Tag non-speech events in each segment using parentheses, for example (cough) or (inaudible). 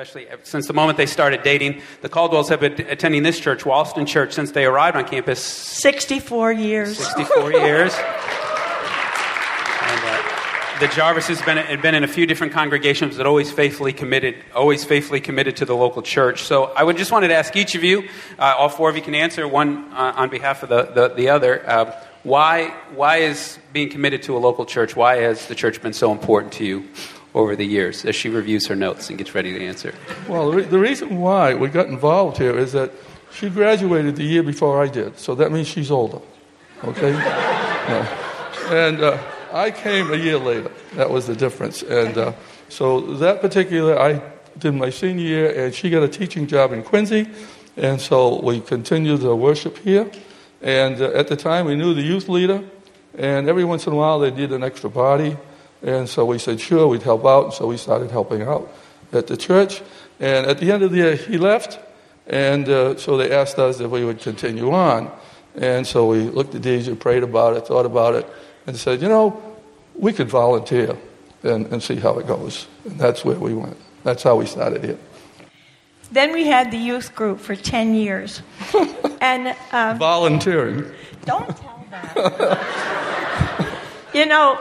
especially since the moment they started dating. The Caldwells have been attending this church, Wollaston Church, since they arrived on campus 64 years. 64 (laughs) years. And, uh, the Jarvis has been, had been in a few different congregations, but always faithfully committed, always faithfully committed to the local church. So I would just wanted to ask each of you, uh, all four of you can answer, one uh, on behalf of the, the, the other. Uh, why, why is being committed to a local church, why has the church been so important to you over the years as she reviews her notes and gets ready to answer? Well, the, re- the reason why we got involved here is that she graduated the year before I did, so that means she's older. Okay? (laughs) And uh, I came a year later. That was the difference. And uh, so that particular, I did my senior year, and she got a teaching job in Quincy. And so we continued to worship here. And uh, at the time, we knew the youth leader. And every once in a while, they need an extra body. And so we said, sure, we'd help out. And so we started helping out at the church. And at the end of the year, he left. And uh, so they asked us if we would continue on. And so we looked at these and prayed about it, thought about it and said, you know, we could volunteer and, and see how it goes. And that's where we went. That's how we started here. Then we had the youth group for 10 years. (laughs) and um, Volunteering. don't tell that. you know,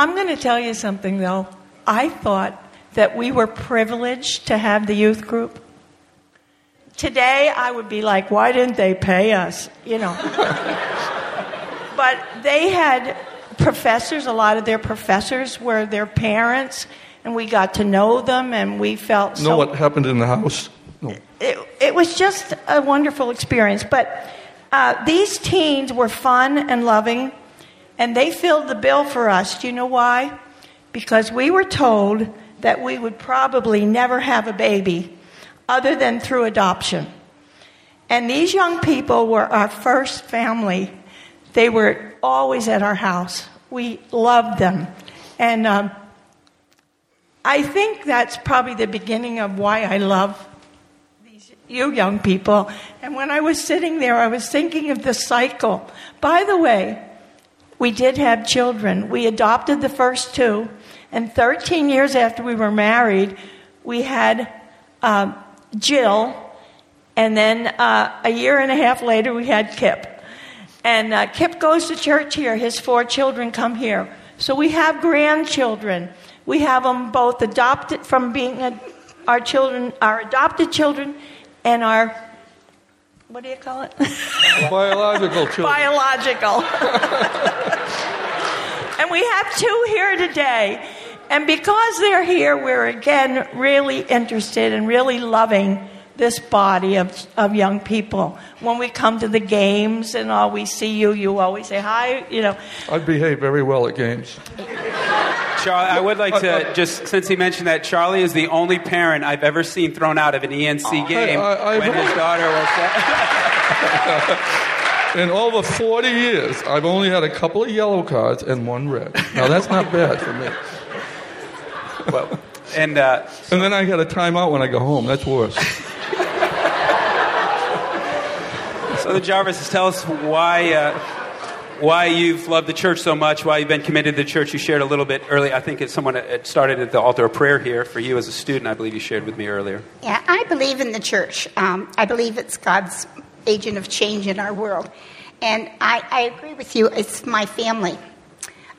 I'm going to tell you something, though. I thought that we were privileged to have the youth group. Today, I would be like, why didn't they pay us? You know. (laughs) but they had professors, a lot of their professors were their parents, and we got to know them, and we felt Know so. what happened in the house? No. It, it was just a wonderful experience. But uh, these teens were fun and loving, and they filled the bill for us. Do you know why? Because we were told that we would probably never have a baby other than through adoption. And these young people were our first family. They were always at our house. We loved them. And um, I think that's probably the beginning of why I love these you young people. And when I was sitting there, I was thinking of the cycle. By the way, we did have children. We adopted the first two, and 13 years after we were married, we had um, Jill, and then uh, a year and a half later, we had Kip. And uh, Kip goes to church here. His four children come here. So we have grandchildren. We have them both adopted from being a, our children, our adopted children, and our what do you call it? Biological children. Biological. and we have two here today. And because they're here, we're again really interested and really loving this body of, of young people. When we come to the games and all, we see you, you always say hi, you know. I behave very well at games. Charlie, I would like to (laughs) just since he mentioned that Charlie is the only parent I've ever seen thrown out of an ENC game I- I- when his daughter was. (laughs) In over 40 years, I've only had a couple of yellow cards and one red. Now, that's not bad for me. well, and uh, And then I got a timeout when I go home. That's worse. so the Jarvis, tell us why. Uh, why you've loved the church so much, why you've been committed to the church. You shared a little bit early. I think it's someone it started at the altar of prayer here for you as a student. I believe you shared with me earlier. Yeah, I believe in the church. Um, I believe it's God's agent of change in our world. And I, I agree with you, it's my family.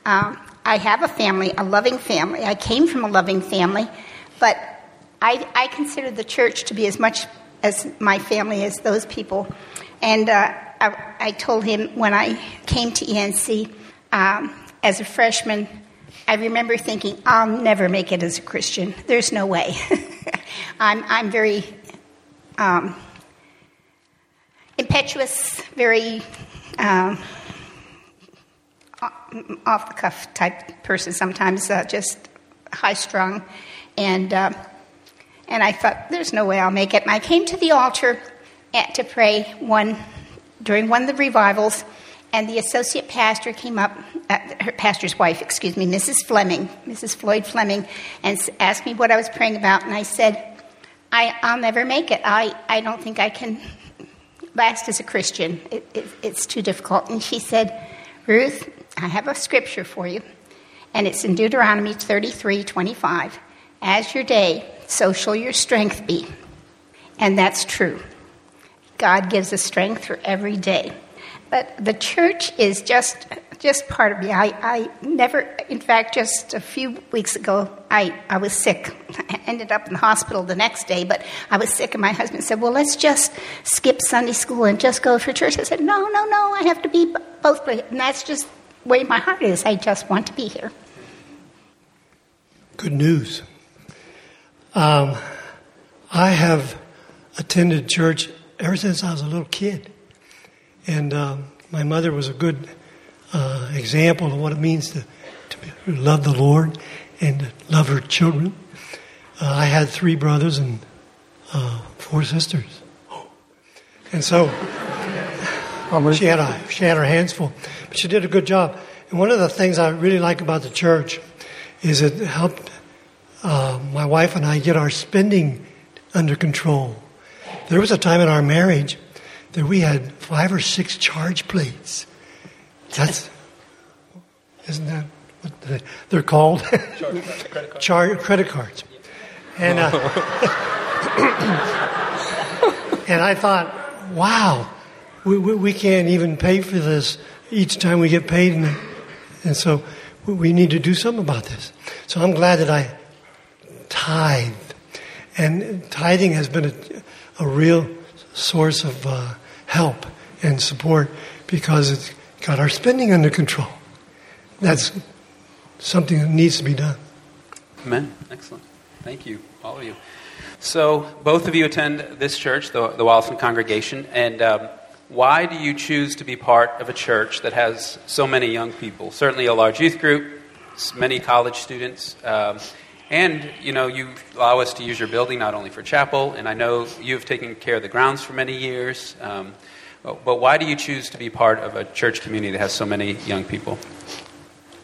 Um, I have a family, a loving family. I came from a loving family, but I, I consider the church to be as much as my family as those people. And uh, I, I told him when I came to ENC um, as a freshman, I remember thinking, I'll never make it as a Christian. There's no way. (laughs) I'm, I'm very um, impetuous, very um, off the cuff type person, sometimes uh, just high strung. And, uh, and I thought, there's no way I'll make it. And I came to the altar at, to pray one, during one of the revivals, and the associate pastor came up, uh, her pastor's wife, excuse me, Mrs. Fleming, Mrs. Floyd Fleming, and asked me what I was praying about. And I said, I, I'll never make it. I, I don't think I can last as a Christian. It, it, it's too difficult. And she said, Ruth, I have a scripture for you, and it's in Deuteronomy 33 25. As your day, so shall your strength be. And that's true. God gives us strength for every day. But the church is just just part of me. I, I never, in fact, just a few weeks ago, I, I was sick. I ended up in the hospital the next day, but I was sick, and my husband said, Well, let's just skip Sunday school and just go for church. I said, No, no, no, I have to be both places. And that's just the way my heart is. I just want to be here. Good news. Um, I have attended church ever since I was a little kid. And um, my mother was a good uh, example of what it means to, to love the Lord and to love her children. Uh, I had three brothers and uh, four sisters. And so she had, a, she had her hands full. But she did a good job. And one of the things I really like about the church is it helped uh, my wife and I get our spending under control. There was a time in our marriage that we had five or six charge plates. That's isn't that what they're called? credit, cards. (laughs) Char- credit cards. And uh, (laughs) and I thought, wow, we, we, we, can't even pay for this each time we get paid, and, and so we need to do something about this. So I'm glad that I tithe, and tithing has been a, a real source of uh, help and support because it's got our spending under control. That's something that needs to be done. Amen. Excellent. Thank you, all of you. So, both of you attend this church, the, the congregation, and um, why do you choose to be part of a church that has so many young people? Certainly, a large youth group, many college students, um, and you know, you allow us to use your building not only for chapel, and I know you've taken care of the grounds for many years. Um, but why do you choose to be part of a church community that has so many young people?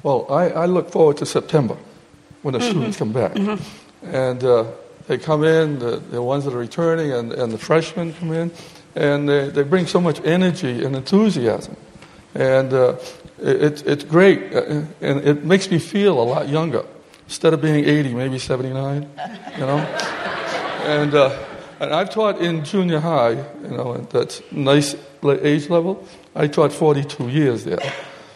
Well, I, I look forward to September when the mm-hmm. students come back. Mm-hmm. And uh, they come in, the, the, ones that are returning, and, and the freshmen come in, and they, they bring so much energy and enthusiasm. And uh, it, it's great, uh, and it makes me feel a lot younger. Instead of being 80, maybe 79, you know? and, uh, and I've taught in junior high, you know, that's nice age level. I taught 42 years there.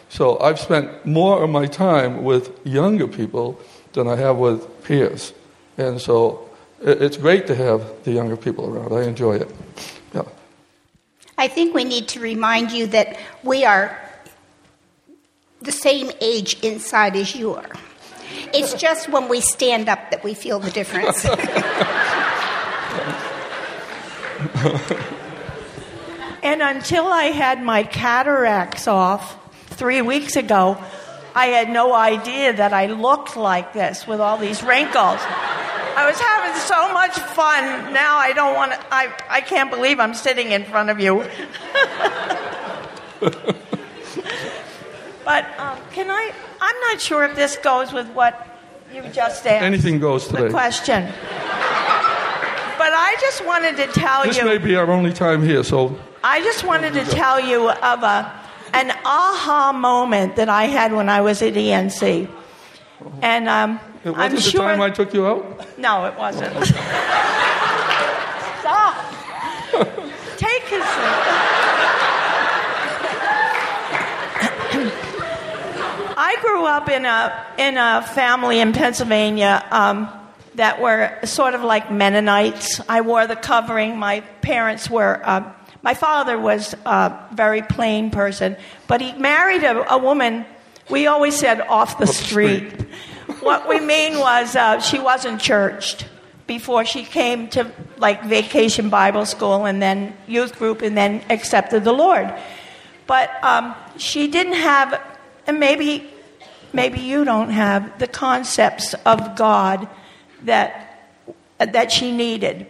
So I've spent more of my time with younger people than I have with peers. And so it's great to have the younger people around. I enjoy it. Yeah. I think we need to remind you that we are the same age inside as you are. It's just when we stand up that we feel the difference. (laughs) and until I had my cataracts off, three weeks ago, I had no idea that I looked like this with all these wrinkles. I was having so much fun. Now I don't want to, I, I can't believe I'm sitting in front of you. (laughs) but um, can I, I'm not sure if this goes with what you just asked. Anything goes today. The question. But I just wanted to tell this you. This may be our only time here, so. I just wanted to tell you of a an aha moment that I had when I was at ENC. And um, it wasn't I'm the sure time I took you out? No, it wasn't. (laughs) Stop. Take his seat. I grew up in a in a family in Pennsylvania um, that were sort of like Mennonites. I wore the covering. My parents were uh, my father was a very plain person, but he married a, a woman, we always said off the street. (laughs) what we mean was uh, she wasn't churched before she came to like vacation Bible school and then youth group and then accepted the Lord. But um, she didn't have, and maybe, maybe you don't have the concepts of God that that she needed.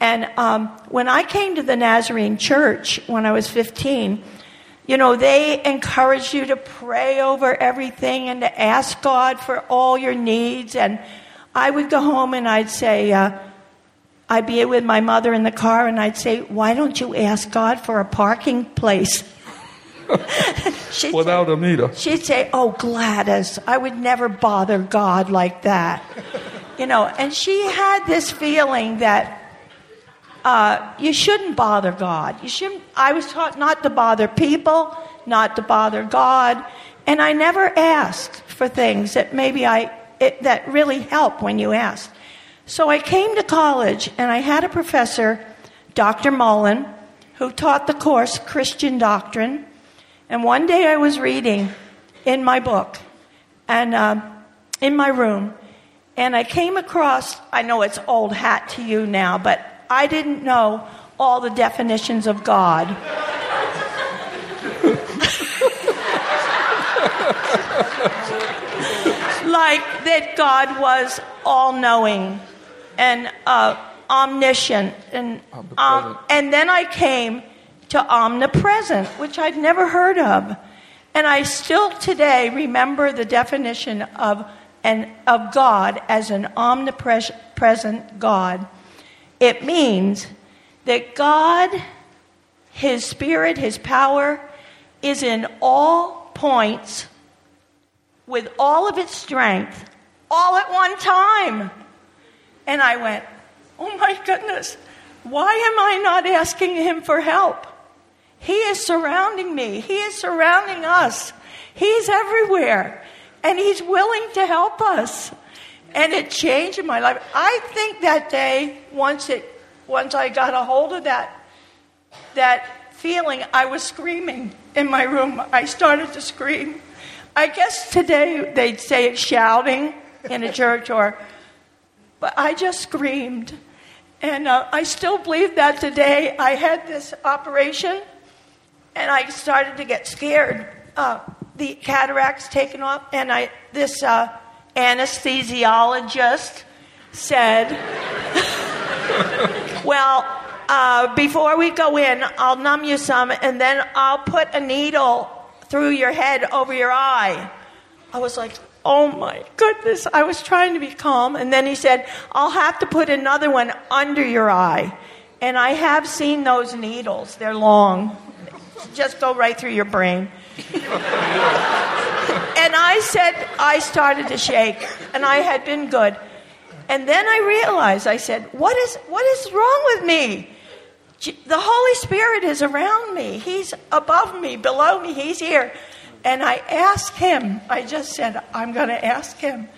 And um, when I came to the Nazarene church when I was 15, you know, they encouraged you to pray over everything and to ask God for all your needs. And I would go home and I'd say, uh, I'd be with my mother in the car and I'd say, Why don't you ask God for a parking place? (laughs) Without say, a meter. She'd say, Oh, Gladys, I would never bother God like that. you know, and she had this feeling that uh, you shouldn't bother God. You shouldn't. I was taught not to bother people, not to bother God, and I never asked for things that maybe I it, that really help when you ask. So I came to college and I had a professor, Dr. Mullen, who taught the course Christian Doctrine. And one day I was reading in my book and uh, in my room, and I came across, I know it's old hat to you now, but I didn't know all the definitions of God. (laughs) like that God was all knowing and uh, omniscient. And, um, and then I came to omnipresent, which I'd never heard of. And I still today remember the definition of, an, of God as an omnipresent God. It means that God, His Spirit, His power, is in all points with all of its strength, all at one time. And I went, Oh my goodness, why am I not asking Him for help? He is surrounding me, He is surrounding us, He's everywhere, and He's willing to help us. And it changed my life. I think that day, once it, once I got a hold of that, that feeling, I was screaming in my room. I started to scream. I guess today they'd say it's shouting in a church, or, but I just screamed. And uh, I still believe that today. I had this operation, and I started to get scared. Uh, the cataracts taken off, and I this uh, anesthesiologist said, (laughs) Well, uh, before we go in, I'll numb you some, and then I'll put a needle through your head over your eye. I was like, Oh my goodness. I was trying to be calm. And then he said, I'll have to put another one under your eye. And I have seen those needles, they're long, just go right through your brain. and I said, I started to shake, and I had been good. And then I realized, I said, what is, what is wrong with me? The Holy Spirit is around me. He's above me, below me. He's here. And I asked him, I just said, I'm going to ask him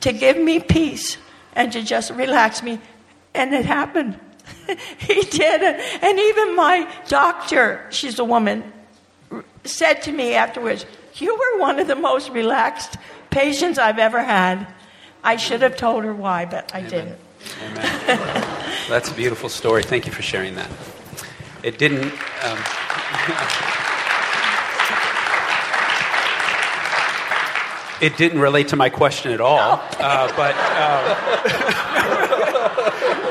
to give me peace and to just relax me. And it happened. (laughs) he did. And even my doctor, she's a woman, said to me afterwards, You were one of the most relaxed patients I've ever had. I should have told her why, but I Amen. didn't. Amen. That's a beautiful story. Thank you for sharing that. It didn't. Um, (laughs) it didn't relate to my question at all, uh, but uh,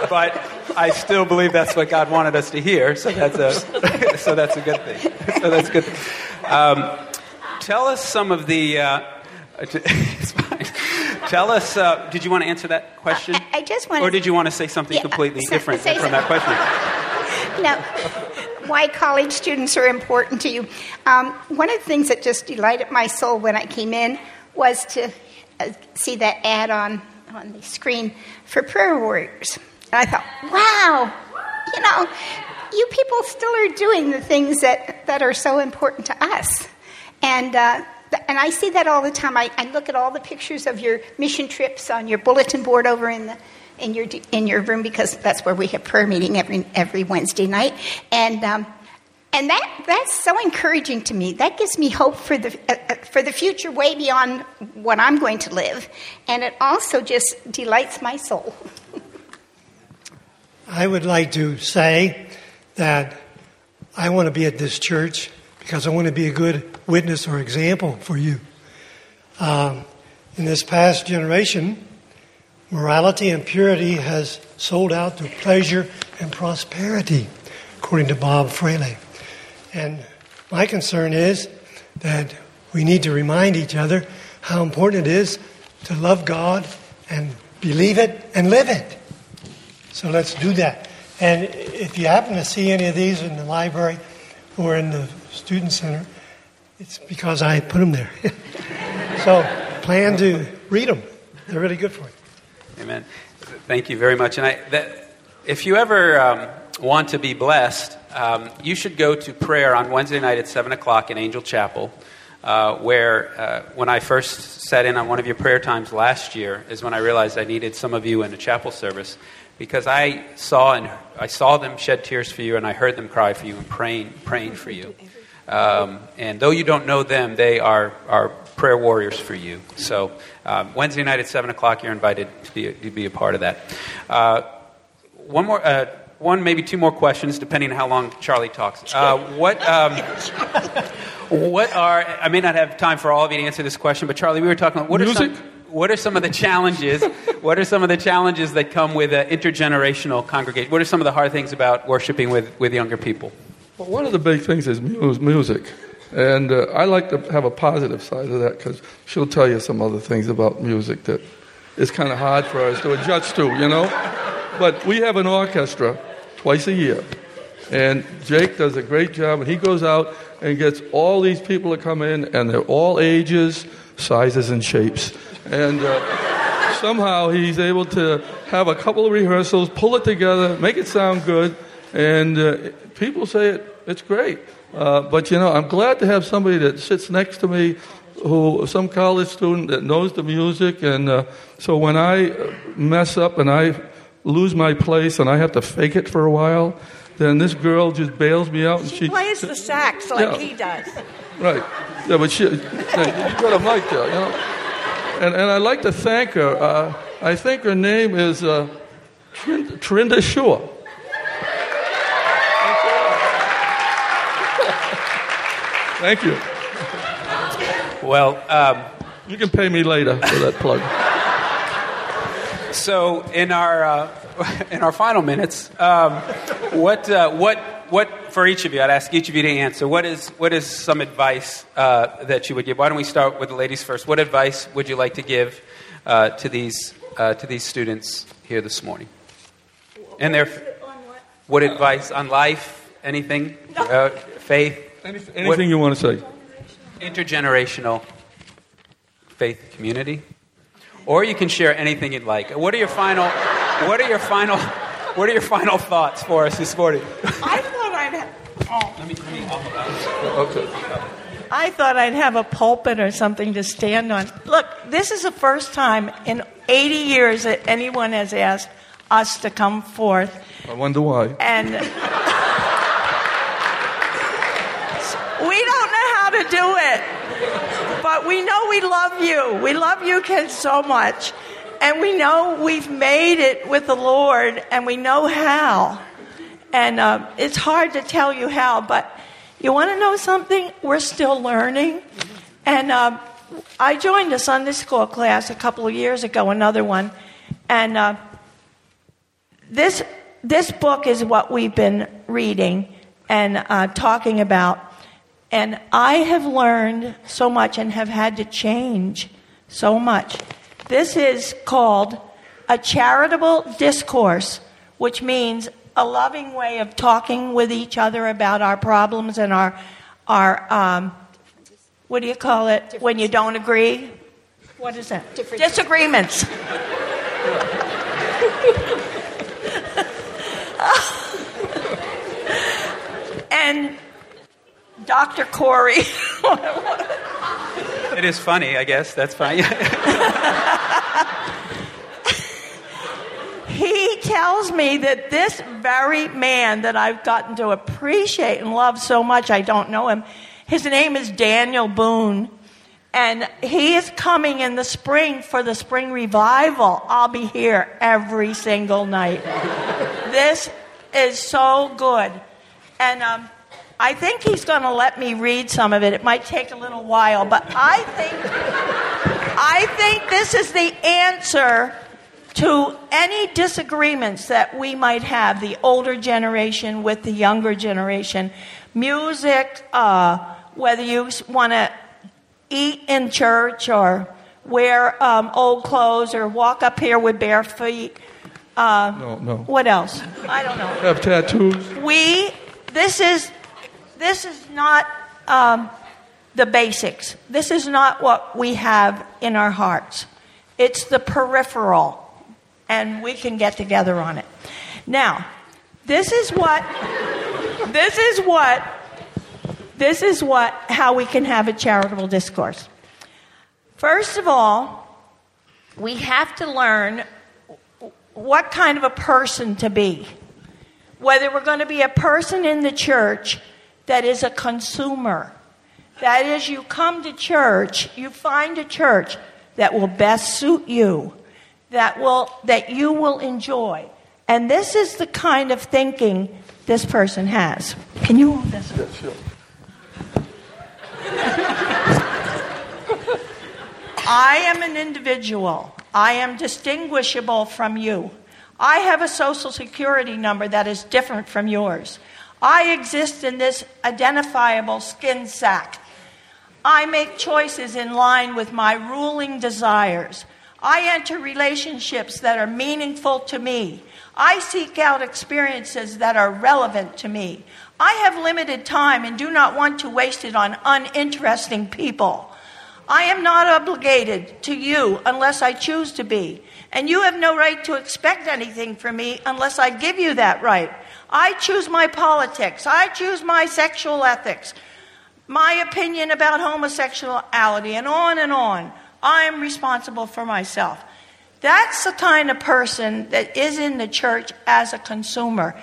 but I still believe that's what God wanted us to hear. So that's a (laughs) so that's a good thing. So that's good. Um, tell us some of the. Uh. (laughs) Tell us. Uh, did you want to answer that question? I, I just want. Or did you want to say something yeah, completely so, different from something. that question? (laughs) No. Why college students are important to you. Um, one of the things that just delighted my soul when I came in was to uh, see that ad on on the screen for prayer warriors. And I thought, wow, you know, you people still are doing the things that, that are so important to us. And, uh, and I see that all the time. I, I look at all the pictures of your mission trips on your bulletin board over in the in your in your room because that's where we have prayer meeting every every Wednesday night. And um, and that that's so encouraging to me. That gives me hope for the uh, uh for the future, way beyond what I'm going to live. And it also just delights my soul. (laughs) I would like to say that I want to be at this church because I want to be a good witness or example for you. Um, in this past generation, morality and purity has sold out to pleasure and prosperity, according to Bob Fraley. And my concern is that we need to remind each other how important it is to love God and believe it and live it. So let's do that. And if you happen to see any of these in the library or in the student center, it's because I put them there. (laughs) so plan to read them. They're really good for you. Amen. Thank you very much. And I, that, if you ever um, want to be blessed, um, you should go to prayer on Wednesday night at 7 o'clock in Angel Chapel, uh, where uh, when I first sat in on one of your prayer times last year is when I realized I needed some of you in a chapel service because I saw and I saw them shed tears for you and I heard them cry for you and praying, praying for you. Um, and though you don't know them, they are, are prayer warriors for you. So um, Wednesday night at 7 o'clock, you're invited to be, to be a part of that. Uh, one more, uh, one, maybe two more questions, depending on how long Charlie talks. Uh, what, um, what are, I may not have time for all of you to answer this question, but Charlie, we were talking about what Music? are some, what are some of the challenges? what are some of the challenges that come with an intergenerational congregation? What are some of the hard things about worshiping with, with younger people? Well, one of the big things is music. And uh, I like to have a positive side of that because she'll tell you some other things about music that is kind of hard for us to adjust to, you know? But we have an orchestra twice a year. And Jake does a great job, and he goes out and gets all these people to come in, and they're all ages, sizes, and shapes. And uh, somehow he's able to have a couple of rehearsals, pull it together, make it sound good, and uh, people say it, it's great. Uh, but you know, I'm glad to have somebody that sits next to me, who some college student that knows the music, and uh, so when I mess up and I lose my place and I have to fake it for a while, then this girl just bails me out and She she plays the sax like Yeah. he does. Right. Yeah, but she, you got a mic there, you know. And, and I'd like to thank her. Uh, I think her name is uh, Trin- Trinda Shore. Thank you. Well, um, You can pay me later for that plug. So in our uh, (laughs) in our final minutes, um, what uh, what what for each of you? I'd ask each of you to answer. What is what is some advice uh, that you would give? Why don't we start with the ladies first? What advice would you like to give uh, to these uh, to these students here this morning? And their what advice on life? Anything? Uh, faith? Anything, anything you want to say? Intergenerational faith community? Or you can share anything you'd like. What are your final what are your final what are your final thoughts for us this morning? I thought I'd have, oh, Let me, let me Okay. I thought I'd have a pulpit or something to stand on. Look, this is the first time in 80 years that anyone has asked us to come forth I wonder why. and (laughs) we don't know how to do it. But we know we love you. We love you kids so much. And we know we've made it with the Lord and we know how. And uh, it's hard to tell you how, but you want to know something? We're still learning. And uh, I joined a Sunday school class a couple of years ago, another one. And uh, this this book is what we've been reading and uh, talking about, and I have learned so much and have had to change so much. This is called a charitable discourse, which means a loving way of talking with each other about our problems and our our um, what do you call it when you don't agree? What is that? Different- Disagreements. (laughs) (laughs) and Dr. Corey. (laughs) It is funny, I guess. That's fine. (laughs) he tells me that this very man that I've gotten to appreciate and love so much, I don't know him, his name is Daniel Boone. And he is coming in the spring for the spring revival. I'll be here every single night. this is so good. And um, I think he's going to let me read some of it. It might take a little while, but I think I think this is the answer to any disagreements that we might have, the older generation with the younger generation. Music, uh, whether you want to eat in church or wear um, old clothes or walk up here with bare feet. Uh, No, no. What else? I don't know Have tattoos? we this is this is not um, the basics this is not what we have in our hearts it's the peripheral and we can get together on it. Now, this is what, this is what, this is what, how we can have a charitable discourse. First of all, we have to learn what kind of a person to be. Whether we're going to be a person in the church that is a consumer. That is, you come to church, you find a church that will best suit you, that, will, that you will enjoy. And this is the kind of thinking this person has. Can you hold this? Yeah, sure. (laughs) I am an individual. I am distinguishable from you. I have a social security number that is different from yours. I exist in this identifiable skin sac. I make choices in line with my ruling desires. I enter relationships that are meaningful to me. I seek out experiences that are relevant to me. I have limited time and do not want to waste it on uninteresting people. I am not obligated to you unless I choose to be. And you have no right to expect anything from me unless I give you that right. I choose my politics. I choose my sexual ethics, my opinion about homosexuality, and on and on. I am responsible for myself. That's the kind of person that is in the church as a consumer.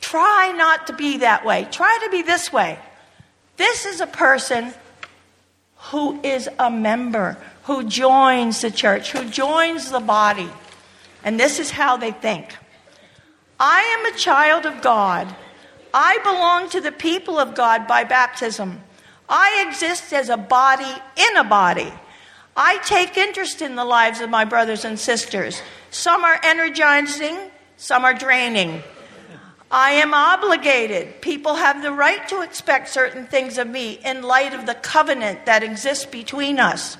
Try not to be that way. Try to be this way. This is a person who is a member, who joins the church, who joins the body. And this is how they think I am a child of God. I belong to the people of God by baptism. I exist as a body in a body. I take interest in the lives of my brothers and sisters. Some are energizing, some are draining. I am obligated. People have the right to expect certain things of me in light of the covenant that exists between us.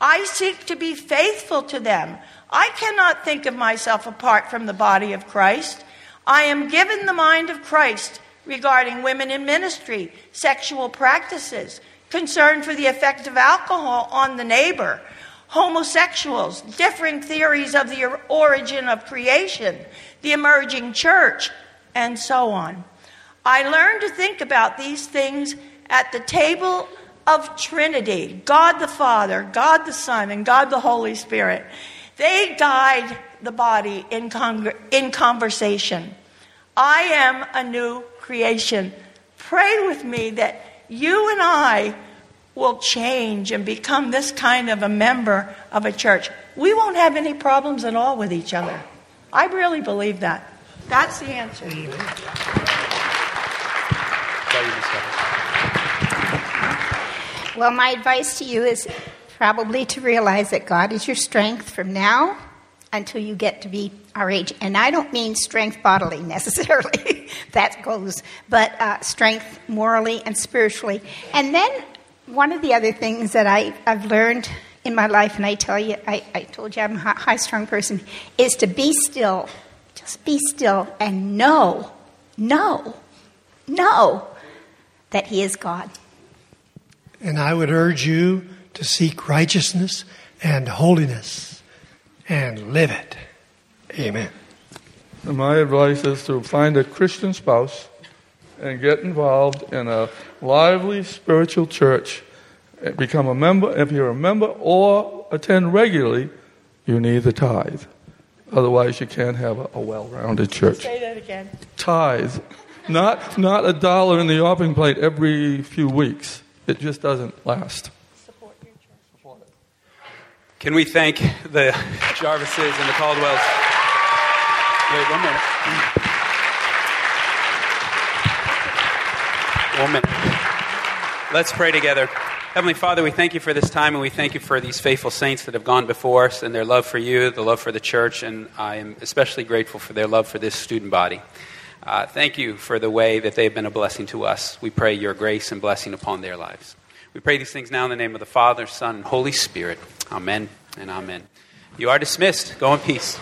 I seek to be faithful to them. I cannot think of myself apart from the body of Christ. I am given the mind of Christ regarding women in ministry, sexual practices, concern for the effect of alcohol on the neighbor, homosexuals, differing theories of the origin of creation, the emerging church, and so on. I learned to think about these things at the table of Trinity God the Father, God the Son, and God the Holy Spirit. They guide the body in, con- in conversation. I am a new creation. Pray with me that you and I will change and become this kind of a member of a church. We won't have any problems at all with each other. I really believe that. That's the answer. Well, my advice to you is probably to realize that God is your strength from now until you get to be our age. And I don't mean strength bodily (laughs) necessarily, that goes, but uh, strength morally and spiritually. And then one of the other things that I, I've learned in my life, and I tell you, I, I told you I'm a high strung person, is to be still. Just be still and know, know, know that He is God. And I would urge you to seek righteousness and holiness and live it. Amen. And my advice is to find a Christian spouse and get involved in a lively spiritual church. Become a member. If you're a member or attend regularly, you need the tithe. Otherwise, you can't have a, a well-rounded church. Say that again. Tithe, not not a dollar in the offering plate every few weeks. It just doesn't last. Can we thank the Jarvises and the Caldwells? Wait, one minute. One minute. Let's pray together. Heavenly Father, we thank you for this time and we thank you for these faithful saints that have gone before us and their love for you, the love for the church, and I am especially grateful for their love for this student body. Uh, thank you for the way that they have been a blessing to us. We pray your grace and blessing upon their lives. We pray these things now in the name of the Father, Son, and Holy Spirit. Amen and amen. You are dismissed. Go in peace.